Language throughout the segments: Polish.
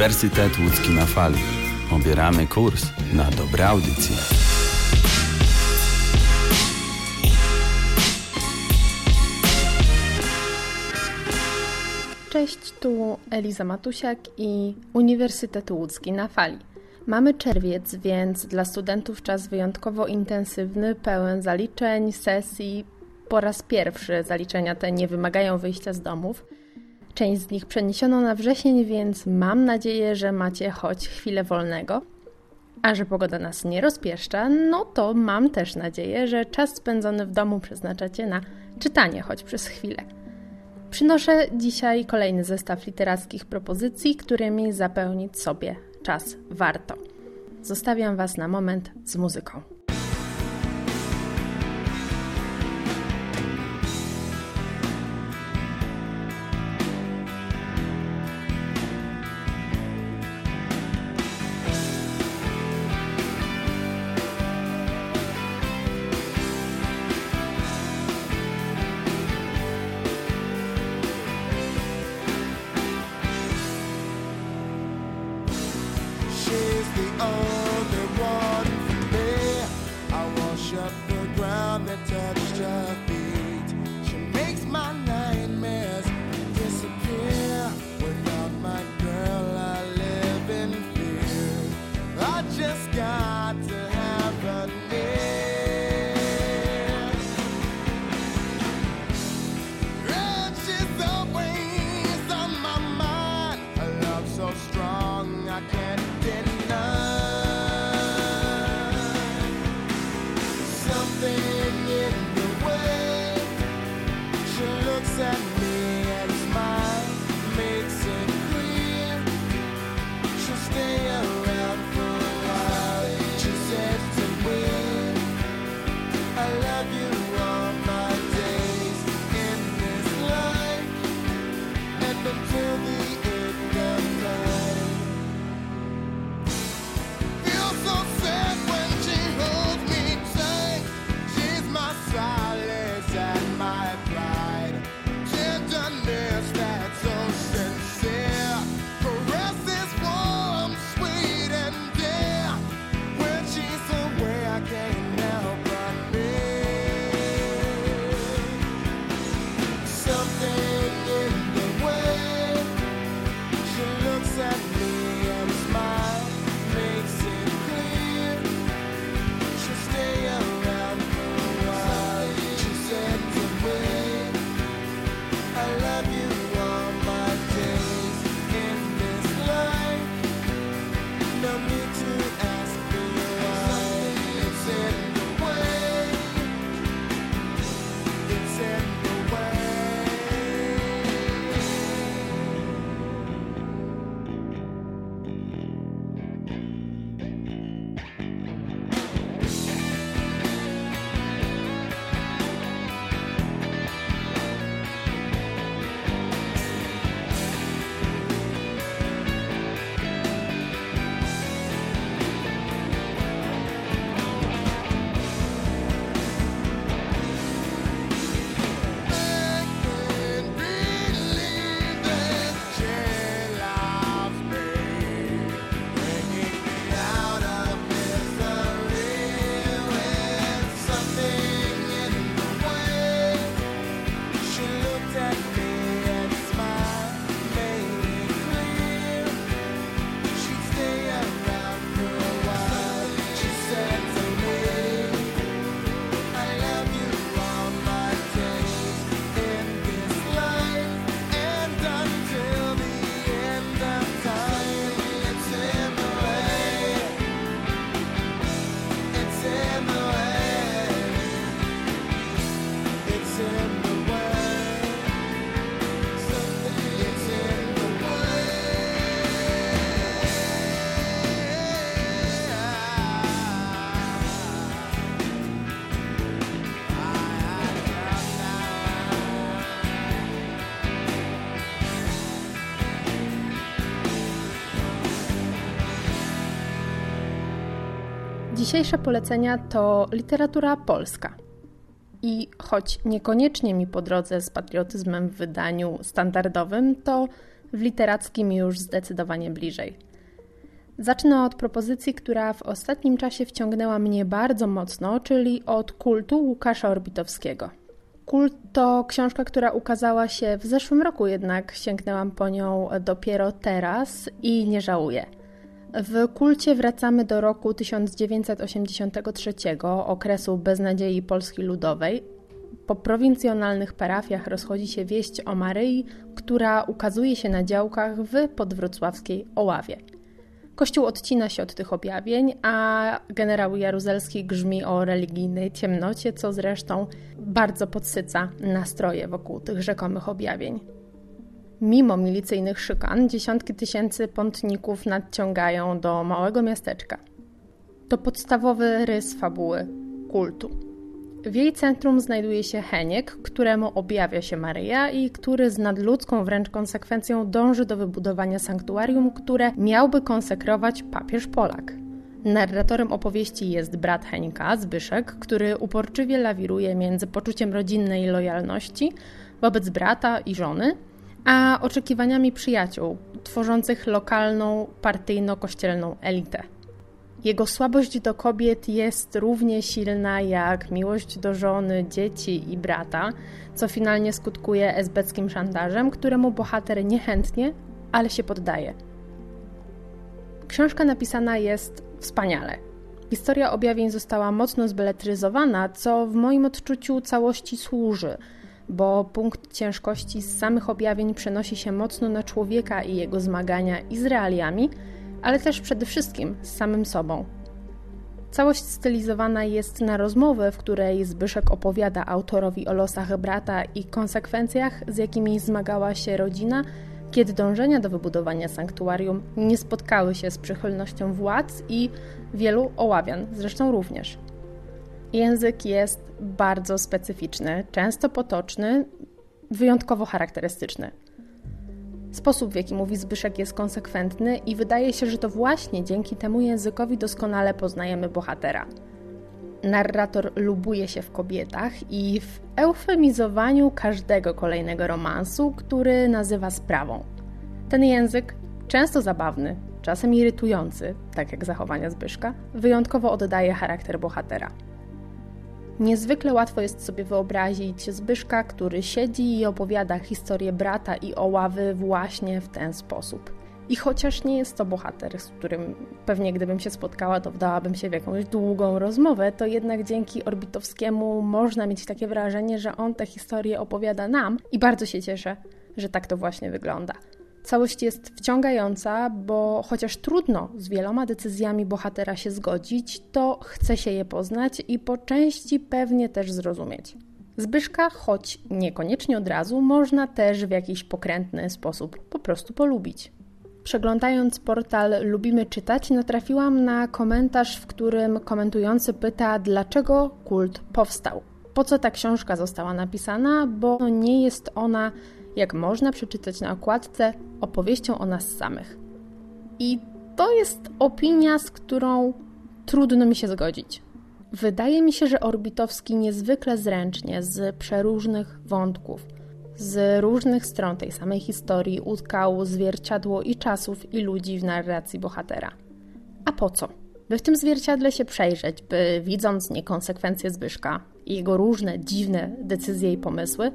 Uniwersytet Łódzki na Fali. Obieramy kurs na dobre audycje. Cześć, tu Eliza Matusiak i Uniwersytet Łódzki na Fali. Mamy czerwiec, więc dla studentów czas wyjątkowo intensywny, pełen zaliczeń, sesji. Po raz pierwszy zaliczenia te nie wymagają wyjścia z domów. Część z nich przeniesiono na wrzesień, więc mam nadzieję, że macie choć chwilę wolnego. A że pogoda nas nie rozpieszcza, no to mam też nadzieję, że czas spędzony w domu przeznaczacie na czytanie choć przez chwilę. Przynoszę dzisiaj kolejny zestaw literackich propozycji, którymi zapełnić sobie czas warto. Zostawiam Was na moment z muzyką. Dzisiejsze polecenia to literatura polska. I choć niekoniecznie mi po drodze z patriotyzmem w wydaniu standardowym, to w literackim już zdecydowanie bliżej. Zacznę od propozycji, która w ostatnim czasie wciągnęła mnie bardzo mocno, czyli od kultu Łukasza Orbitowskiego. Kult to książka, która ukazała się w zeszłym roku, jednak sięgnęłam po nią dopiero teraz i nie żałuję. W kulcie wracamy do roku 1983, okresu beznadziei Polski Ludowej. Po prowincjonalnych parafiach rozchodzi się wieść o Maryi, która ukazuje się na działkach w podwrocławskiej Oławie. Kościół odcina się od tych objawień, a generał Jaruzelski grzmi o religijnej ciemnocie, co zresztą bardzo podsyca nastroje wokół tych rzekomych objawień. Mimo milicyjnych szykan, dziesiątki tysięcy pątników nadciągają do małego miasteczka. To podstawowy rys fabuły kultu. W jej centrum znajduje się Heniek, któremu objawia się Maryja i który z nadludzką wręcz konsekwencją dąży do wybudowania sanktuarium, które miałby konsekrować papież Polak. Narratorem opowieści jest brat Henka, Zbyszek, który uporczywie lawiruje między poczuciem rodzinnej lojalności wobec brata i żony, a oczekiwaniami przyjaciół, tworzących lokalną, partyjno-kościelną elitę. Jego słabość do kobiet jest równie silna jak miłość do żony, dzieci i brata, co finalnie skutkuje esbeckim szantażem, któremu bohater niechętnie, ale się poddaje. Książka napisana jest wspaniale. Historia objawień została mocno zbeletryzowana, co w moim odczuciu całości służy, bo punkt ciężkości z samych objawień przenosi się mocno na człowieka i jego zmagania i z realiami, ale też przede wszystkim z samym sobą. Całość stylizowana jest na rozmowę, w której Zbyszek opowiada autorowi o losach brata i konsekwencjach, z jakimi zmagała się rodzina, kiedy dążenia do wybudowania sanktuarium nie spotkały się z przychylnością władz i wielu oławian, zresztą również. Język jest bardzo specyficzny, często potoczny, wyjątkowo charakterystyczny. Sposób, w jaki mówi Zbyszek, jest konsekwentny i wydaje się, że to właśnie dzięki temu językowi doskonale poznajemy bohatera. Narrator lubuje się w kobietach i w eufemizowaniu każdego kolejnego romansu, który nazywa sprawą. Ten język, często zabawny, czasem irytujący, tak jak zachowania Zbyszka, wyjątkowo oddaje charakter bohatera. Niezwykle łatwo jest sobie wyobrazić Zbyszka, który siedzi i opowiada historię brata i oławy właśnie w ten sposób. I chociaż nie jest to bohater, z którym pewnie gdybym się spotkała, to wdałabym się w jakąś długą rozmowę, to jednak dzięki Orbitowskiemu można mieć takie wrażenie, że on tę historię opowiada nam i bardzo się cieszę, że tak to właśnie wygląda. Całość jest wciągająca, bo chociaż trudno z wieloma decyzjami bohatera się zgodzić, to chce się je poznać i po części pewnie też zrozumieć. Zbyszka, choć niekoniecznie od razu, można też w jakiś pokrętny sposób po prostu polubić. Przeglądając portal Lubimy Czytać, natrafiłam na komentarz, w którym komentujący pyta, dlaczego kult powstał. Po co ta książka została napisana, bo nie jest ona jak można przeczytać na okładce, opowieścią o nas samych. I to jest opinia, z którą trudno mi się zgodzić. Wydaje mi się, że Orbitowski niezwykle zręcznie z przeróżnych wątków, z różnych stron tej samej historii utkał zwierciadło i czasów i ludzi w narracji bohatera. A po co? By w tym zwierciadle się przejrzeć, by widząc niekonsekwencje Zbyszka i jego różne dziwne decyzje i pomysły,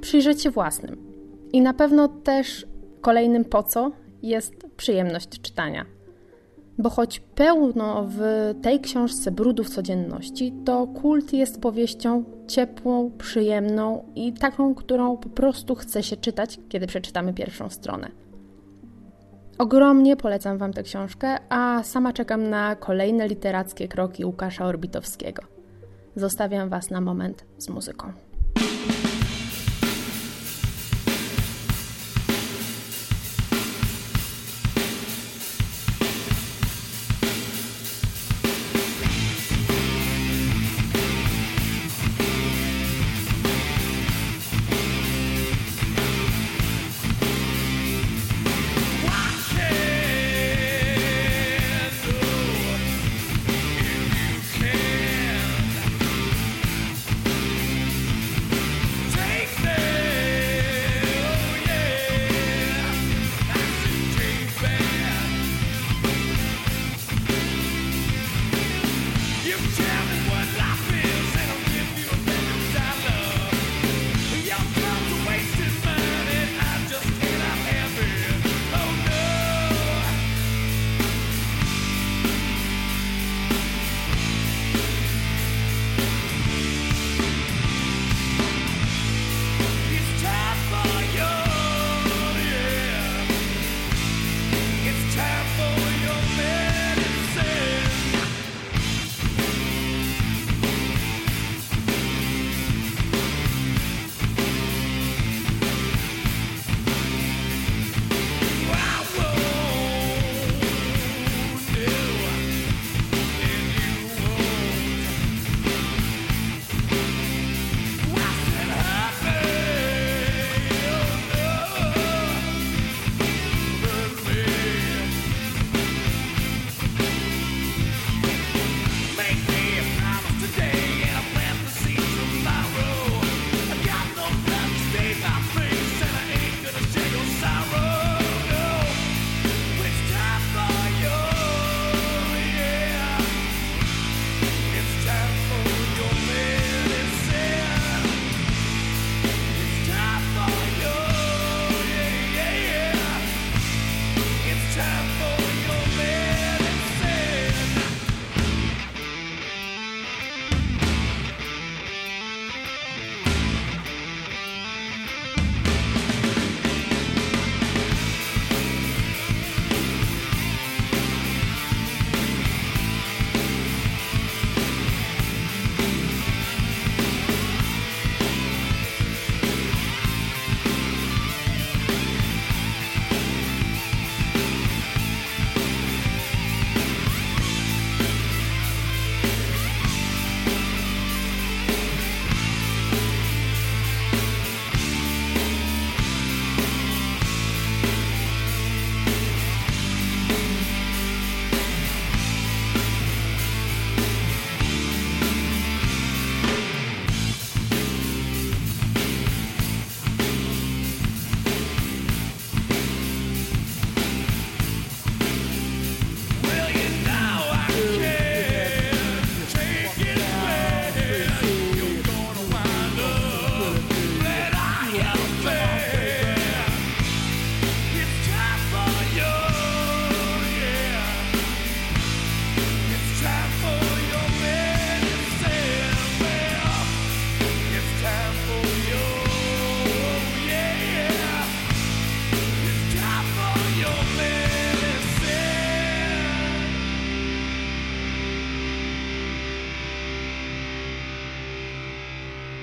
przyjrzeć się własnym. I na pewno też kolejnym po co jest przyjemność czytania. Bo choć pełno w tej książce brudów codzienności, to kult jest powieścią ciepłą, przyjemną i taką, którą po prostu chce się czytać, kiedy przeczytamy pierwszą stronę. Ogromnie polecam Wam tę książkę, a sama czekam na kolejne literackie kroki Łukasza Orbitowskiego. Zostawiam Was na moment z muzyką.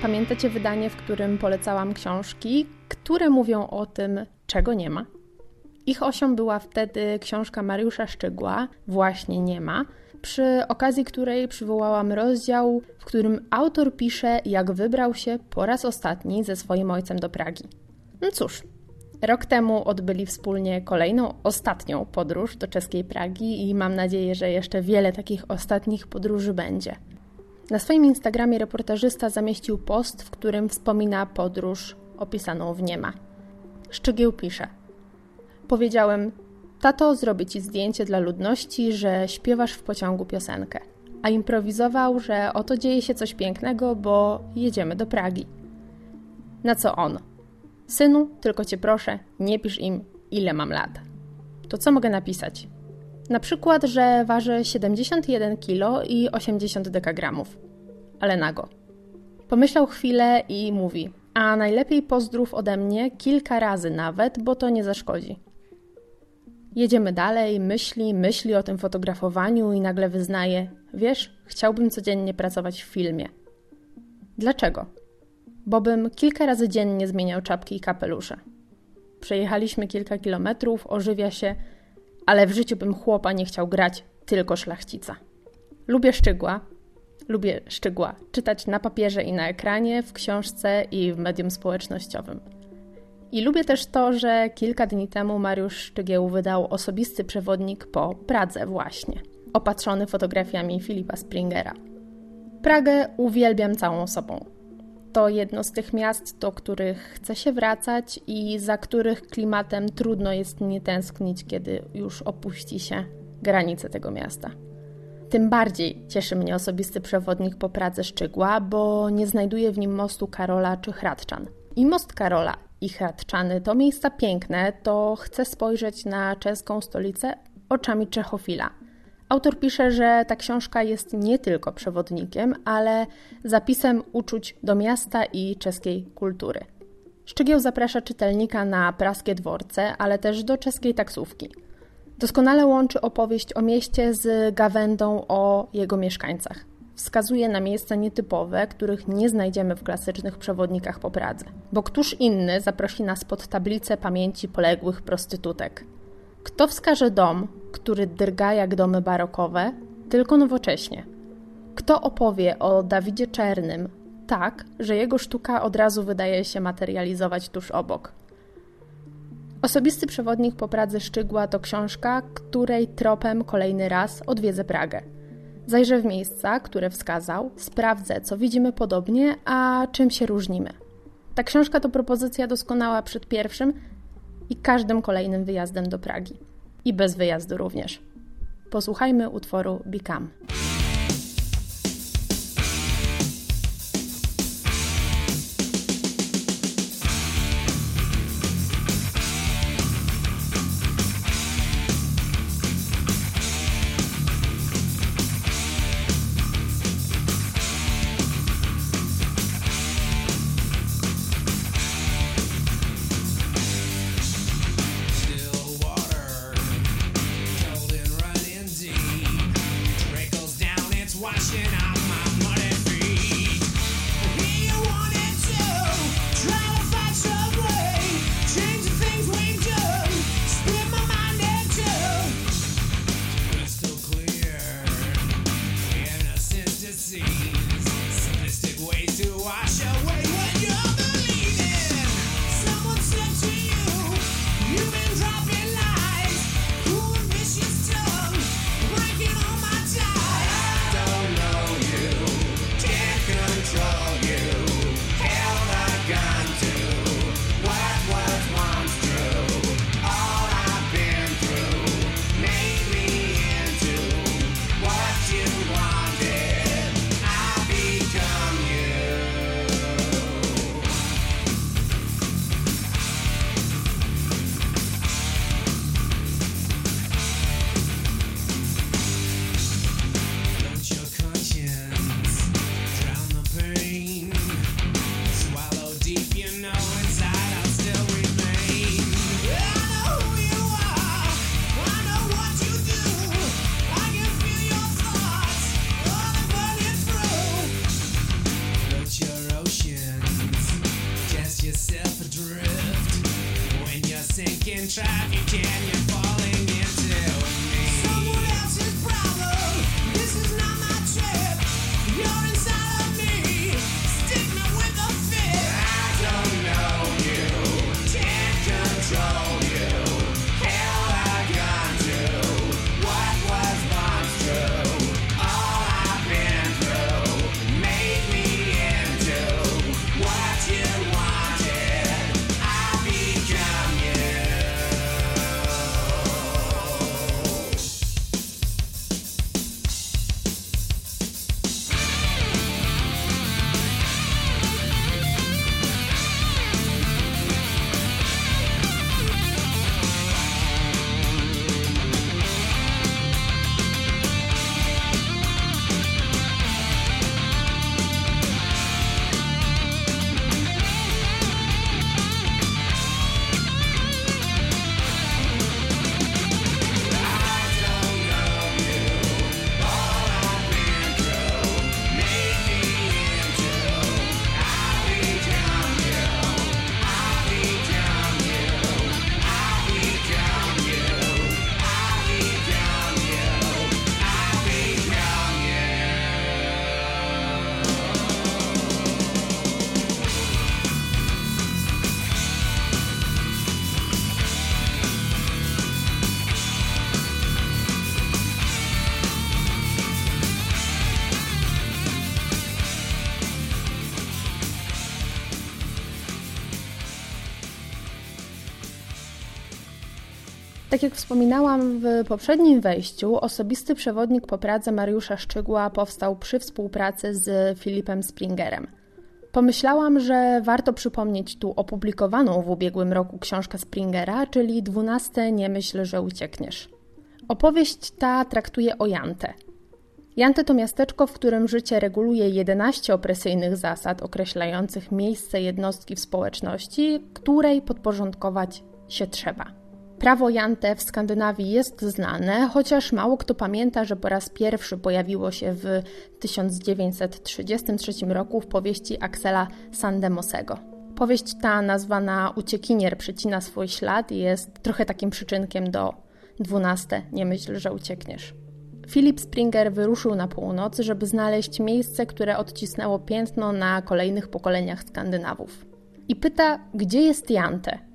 Pamiętacie wydanie, w którym polecałam książki, które mówią o tym, czego nie ma? Ich osią była wtedy książka Mariusza Szczygła, właśnie nie ma, przy okazji której przywołałam rozdział, w którym autor pisze, jak wybrał się po raz ostatni ze swoim ojcem do Pragi. No cóż, rok temu odbyli wspólnie kolejną, ostatnią podróż do czeskiej Pragi i mam nadzieję, że jeszcze wiele takich ostatnich podróży będzie. Na swoim Instagramie reportażysta zamieścił post, w którym wspomina podróż opisaną w Niema. Szczygieł pisze: Powiedziałem, tato, zrobię ci zdjęcie dla ludności, że śpiewasz w pociągu piosenkę. A improwizował, że oto dzieje się coś pięknego, bo jedziemy do Pragi. Na co on? Synu, tylko cię proszę, nie pisz im, ile mam lat. To co mogę napisać? Na przykład, że waży 71 kg i 80 dekagramów. Ale nago. Pomyślał chwilę i mówi: A najlepiej pozdrów ode mnie kilka razy nawet, bo to nie zaszkodzi. Jedziemy dalej, myśli, myśli o tym fotografowaniu i nagle wyznaje: Wiesz, chciałbym codziennie pracować w filmie. Dlaczego? Bo bym kilka razy dziennie zmieniał czapki i kapelusze. Przejechaliśmy kilka kilometrów, ożywia się, ale w życiu bym chłopa nie chciał grać, tylko szlachcica. Lubię szczygła, lubię szczygła czytać na papierze i na ekranie, w książce i w medium społecznościowym. I lubię też to, że kilka dni temu Mariusz Szczygieł wydał osobisty przewodnik po Pradze właśnie, opatrzony fotografiami Filipa Springera. Pragę uwielbiam całą sobą. To jedno z tych miast, do których chce się wracać i za których klimatem trudno jest nie tęsknić, kiedy już opuści się granice tego miasta. Tym bardziej cieszy mnie osobisty przewodnik po Pradze Szczygła, bo nie znajduję w nim mostu Karola czy Hradczan. I most Karola i Hradczany to miejsca piękne, to chcę spojrzeć na czeską stolicę oczami Czechofila. Autor pisze, że ta książka jest nie tylko przewodnikiem, ale zapisem uczuć do miasta i czeskiej kultury. Szczygieł zaprasza czytelnika na praskie dworce, ale też do czeskiej taksówki. Doskonale łączy opowieść o mieście z gawędą o jego mieszkańcach wskazuje na miejsca nietypowe, których nie znajdziemy w klasycznych przewodnikach po Pradze. Bo któż inny zaprosi nas pod tablicę pamięci poległych prostytutek? Kto wskaże dom, który drga jak domy barokowe, tylko nowocześnie? Kto opowie o Dawidzie Czernym tak, że jego sztuka od razu wydaje się materializować tuż obok? Osobisty przewodnik po Pradze Szczygła to książka, której tropem kolejny raz odwiedzę Pragę. Zajrzę w miejsca, które wskazał, sprawdzę, co widzimy podobnie, a czym się różnimy. Ta książka to propozycja doskonała przed pierwszym i każdym kolejnym wyjazdem do Pragi. I bez wyjazdu również. Posłuchajmy utworu Become. Jak wspominałam w poprzednim wejściu, osobisty przewodnik po Pradze Mariusza Szczygła powstał przy współpracy z Filipem Springerem. Pomyślałam, że warto przypomnieć tu opublikowaną w ubiegłym roku książkę Springera, czyli 12 Nie myśl, że uciekniesz. Opowieść ta traktuje o Jante. Jante to miasteczko, w którym życie reguluje 11 opresyjnych zasad określających miejsce jednostki w społeczności, której podporządkować się trzeba. Prawo Jante w Skandynawii jest znane, chociaż mało kto pamięta, że po raz pierwszy pojawiło się w 1933 roku w powieści Axela Sandemosego. Powieść ta, nazwana Uciekinier przecina swój ślad i jest trochę takim przyczynkiem do 12 Nie myśl, że uciekniesz. Philip Springer wyruszył na północ, żeby znaleźć miejsce, które odcisnęło piętno na kolejnych pokoleniach Skandynawów. I pyta, gdzie jest Jante?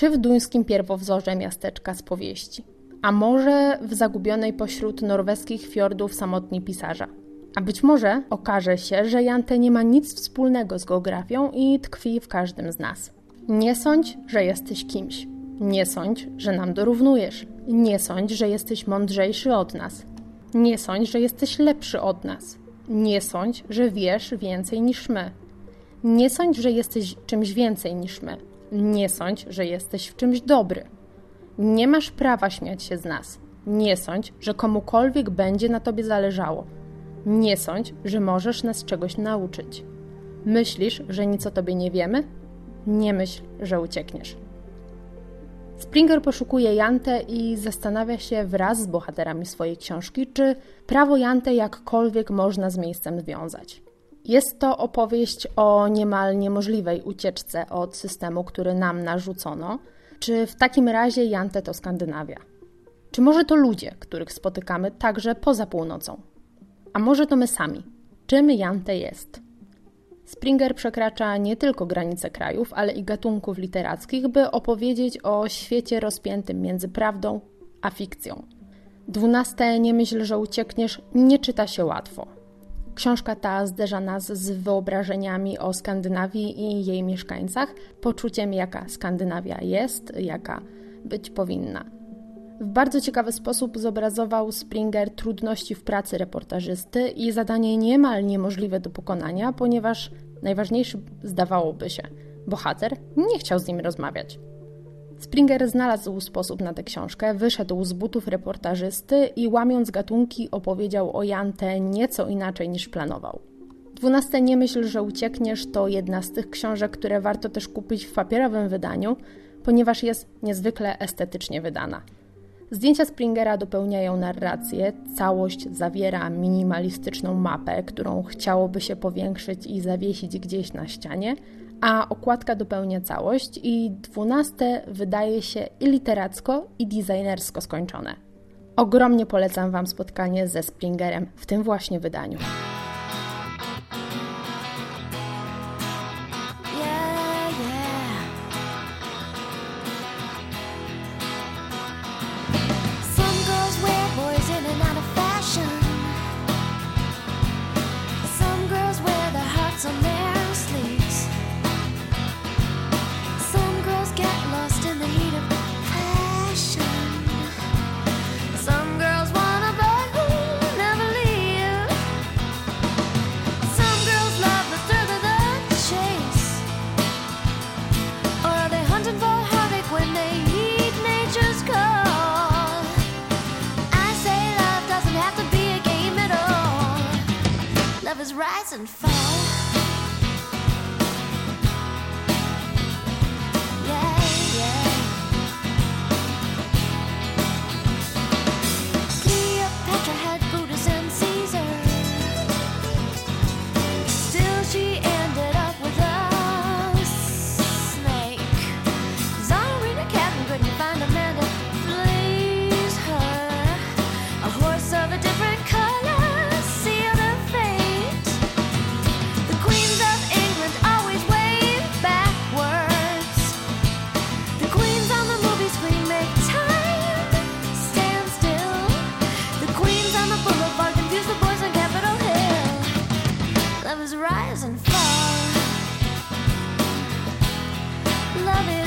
Czy w duńskim pierwowzorze miasteczka z powieści? A może w zagubionej pośród norweskich fiordów samotni pisarza? A być może okaże się, że Jante nie ma nic wspólnego z geografią i tkwi w każdym z nas. Nie sądź, że jesteś kimś. Nie sądź, że nam dorównujesz. Nie sądź, że jesteś mądrzejszy od nas. Nie sądź, że jesteś lepszy od nas. Nie sądź, że wiesz więcej niż my. Nie sądź, że jesteś czymś więcej niż my. Nie sądź, że jesteś w czymś dobry. Nie masz prawa śmiać się z nas. Nie sądź, że komukolwiek będzie na tobie zależało. Nie sądź, że możesz nas czegoś nauczyć. Myślisz, że nic o tobie nie wiemy? Nie myśl, że uciekniesz. Springer poszukuje Jante i zastanawia się wraz z bohaterami swojej książki, czy prawo Jante jakkolwiek można z miejscem związać. Jest to opowieść o niemal niemożliwej ucieczce od systemu, który nam narzucono. Czy w takim razie Jante to Skandynawia? Czy może to ludzie, których spotykamy także poza północą? A może to my sami? Czym Jante jest? Springer przekracza nie tylko granice krajów, ale i gatunków literackich, by opowiedzieć o świecie rozpiętym między prawdą a fikcją. Dwunaste Nie myśl, że uciekniesz nie czyta się łatwo. Książka ta zderza nas z wyobrażeniami o Skandynawii i jej mieszkańcach, poczuciem jaka Skandynawia jest, jaka być powinna. W bardzo ciekawy sposób zobrazował Springer trudności w pracy reportażysty i zadanie niemal niemożliwe do pokonania, ponieważ najważniejszy zdawałoby się, bohater nie chciał z nim rozmawiać. Springer znalazł sposób na tę książkę, wyszedł z butów reportażysty i łamiąc gatunki opowiedział o Jante nieco inaczej niż planował. Dwunaste Nie myśl, że uciekniesz to jedna z tych książek, które warto też kupić w papierowym wydaniu, ponieważ jest niezwykle estetycznie wydana. Zdjęcia Springera dopełniają narrację, całość zawiera minimalistyczną mapę, którą chciałoby się powiększyć i zawiesić gdzieś na ścianie, a okładka dopełnia całość i dwunaste wydaje się i literacko, i designersko skończone. Ogromnie polecam Wam spotkanie ze Springerem w tym właśnie wydaniu.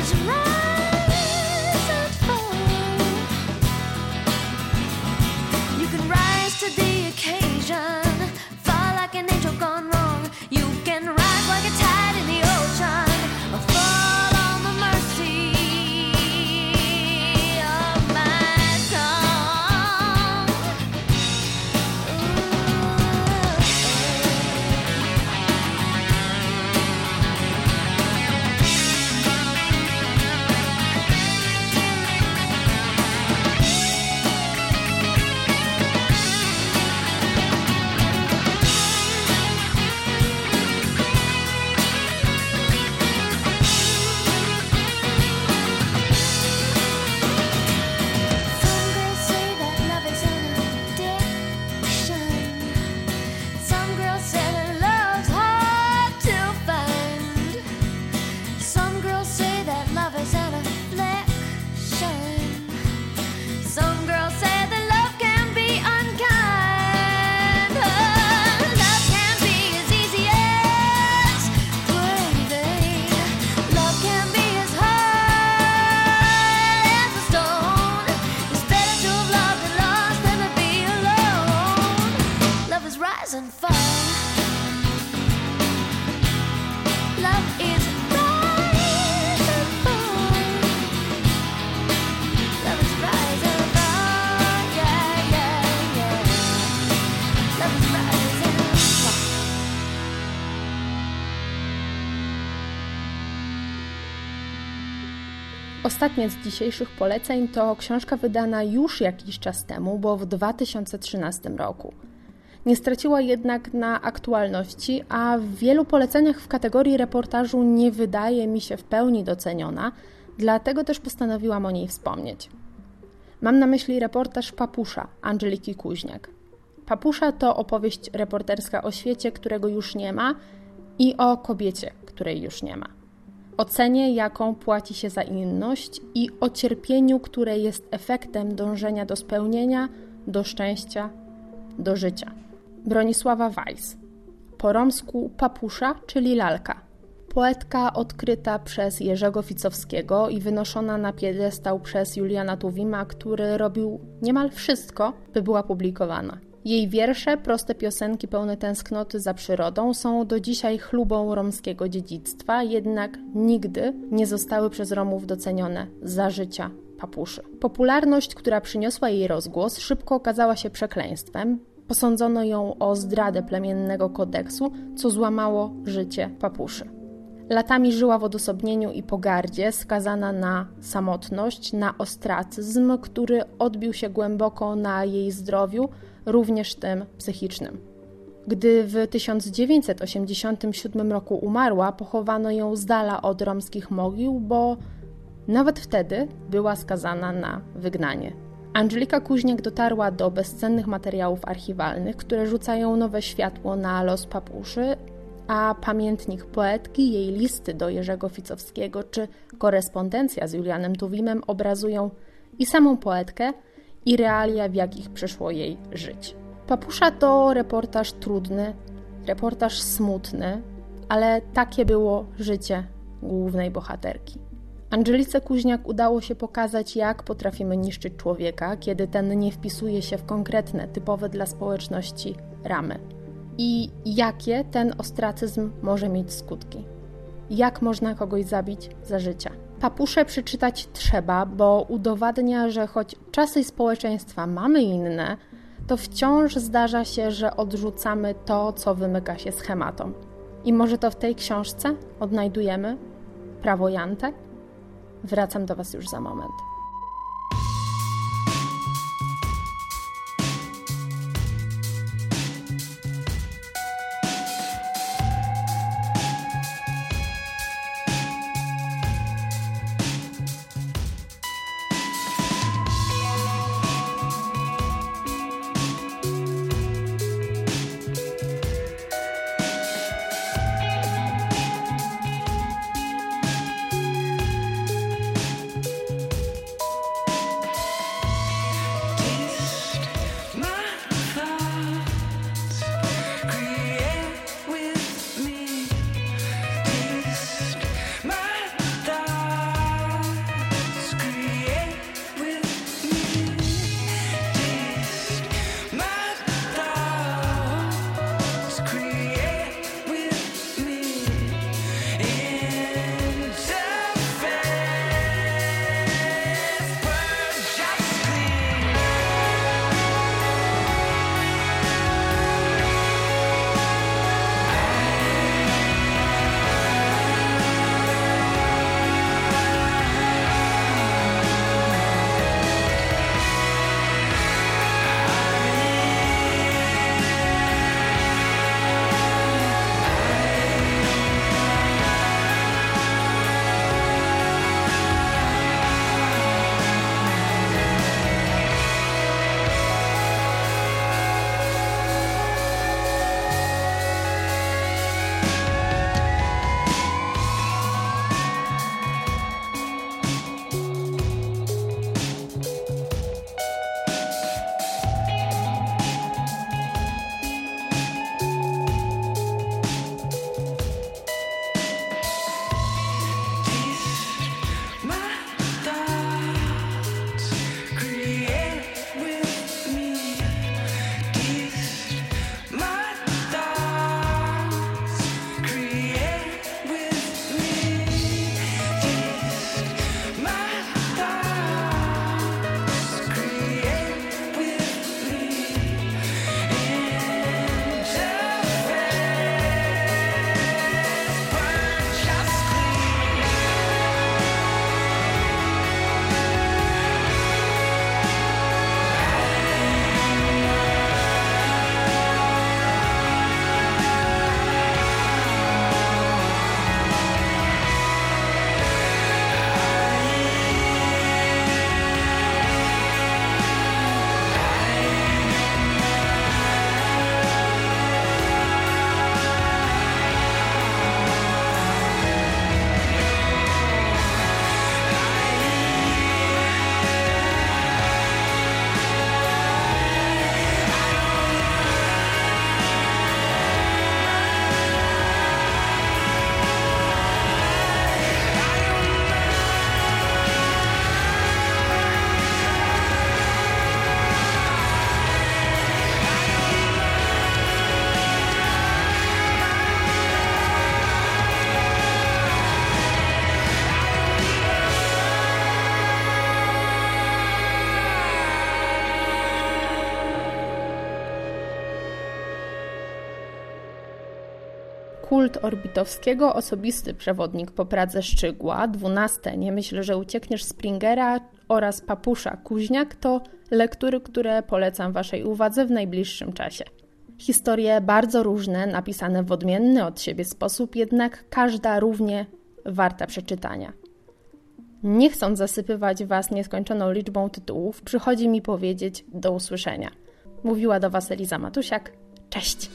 was right. Ostatnie z dzisiejszych poleceń to książka wydana już jakiś czas temu, bo w 2013 roku. Nie straciła jednak na aktualności, a w wielu poleceniach w kategorii reportażu nie wydaje mi się w pełni doceniona, dlatego też postanowiłam o niej wspomnieć. Mam na myśli reportaż Papusza Angeliki Kuźniak. Papusza to opowieść reporterska o świecie, którego już nie ma i o kobiecie, której już nie ma. O cenie, jaką płaci się za inność i o cierpieniu, które jest efektem dążenia do spełnienia, do szczęścia, do życia. Bronisława Weiss. Po romsku papusza, czyli lalka. Poetka odkryta przez Jerzego Ficowskiego i wynoszona na piedestał przez Juliana Tuwima, który robił niemal wszystko, by była publikowana. Jej wiersze, proste piosenki pełne tęsknoty za przyrodą są do dzisiaj chlubą romskiego dziedzictwa, jednak nigdy nie zostały przez Romów docenione za życia papuszy. Popularność, która przyniosła jej rozgłos, szybko okazała się przekleństwem. Posądzono ją o zdradę plemiennego kodeksu, co złamało życie papuszy. Latami żyła w odosobnieniu i pogardzie, skazana na samotność, na ostracyzm, który odbił się głęboko na jej zdrowiu, również tym psychicznym. Gdy w 1987 roku umarła, pochowano ją z dala od romskich mogił, bo nawet wtedy była skazana na wygnanie. Angelika Kuźniak dotarła do bezcennych materiałów archiwalnych, które rzucają nowe światło na los papuszy, a pamiętnik poetki, jej listy do Jerzego Ficowskiego czy korespondencja z Julianem Tuwimem obrazują i samą poetkę, i realia, w jakich przyszło jej żyć. Papusza to reportaż trudny, reportaż smutny, ale takie było życie głównej bohaterki. Angelice Kuźniak udało się pokazać, jak potrafimy niszczyć człowieka, kiedy ten nie wpisuje się w konkretne, typowe dla społeczności ramy. I jakie ten ostracyzm może mieć skutki. Jak można kogoś zabić za życia. Papuszę przeczytać trzeba, bo udowadnia, że choć czasy społeczeństwa mamy inne, to wciąż zdarza się, że odrzucamy to, co wymyka się schematom. I może to w tej książce odnajdujemy prawo Jante? Wracam do Was już za moment. Kult Orbitowskiego, osobisty przewodnik po Pradze Szczygła, 12. Nie myślę, że uciekniesz Springera oraz Papusza Kuźniak to lektury, które polecam Waszej uwadze w najbliższym czasie. Historie bardzo różne, napisane w odmienny od siebie sposób, jednak każda równie warta przeczytania. Nie chcąc zasypywać Was nieskończoną liczbą tytułów, przychodzi mi powiedzieć do usłyszenia. Mówiła do Was Eliza Matusiak. Cześć!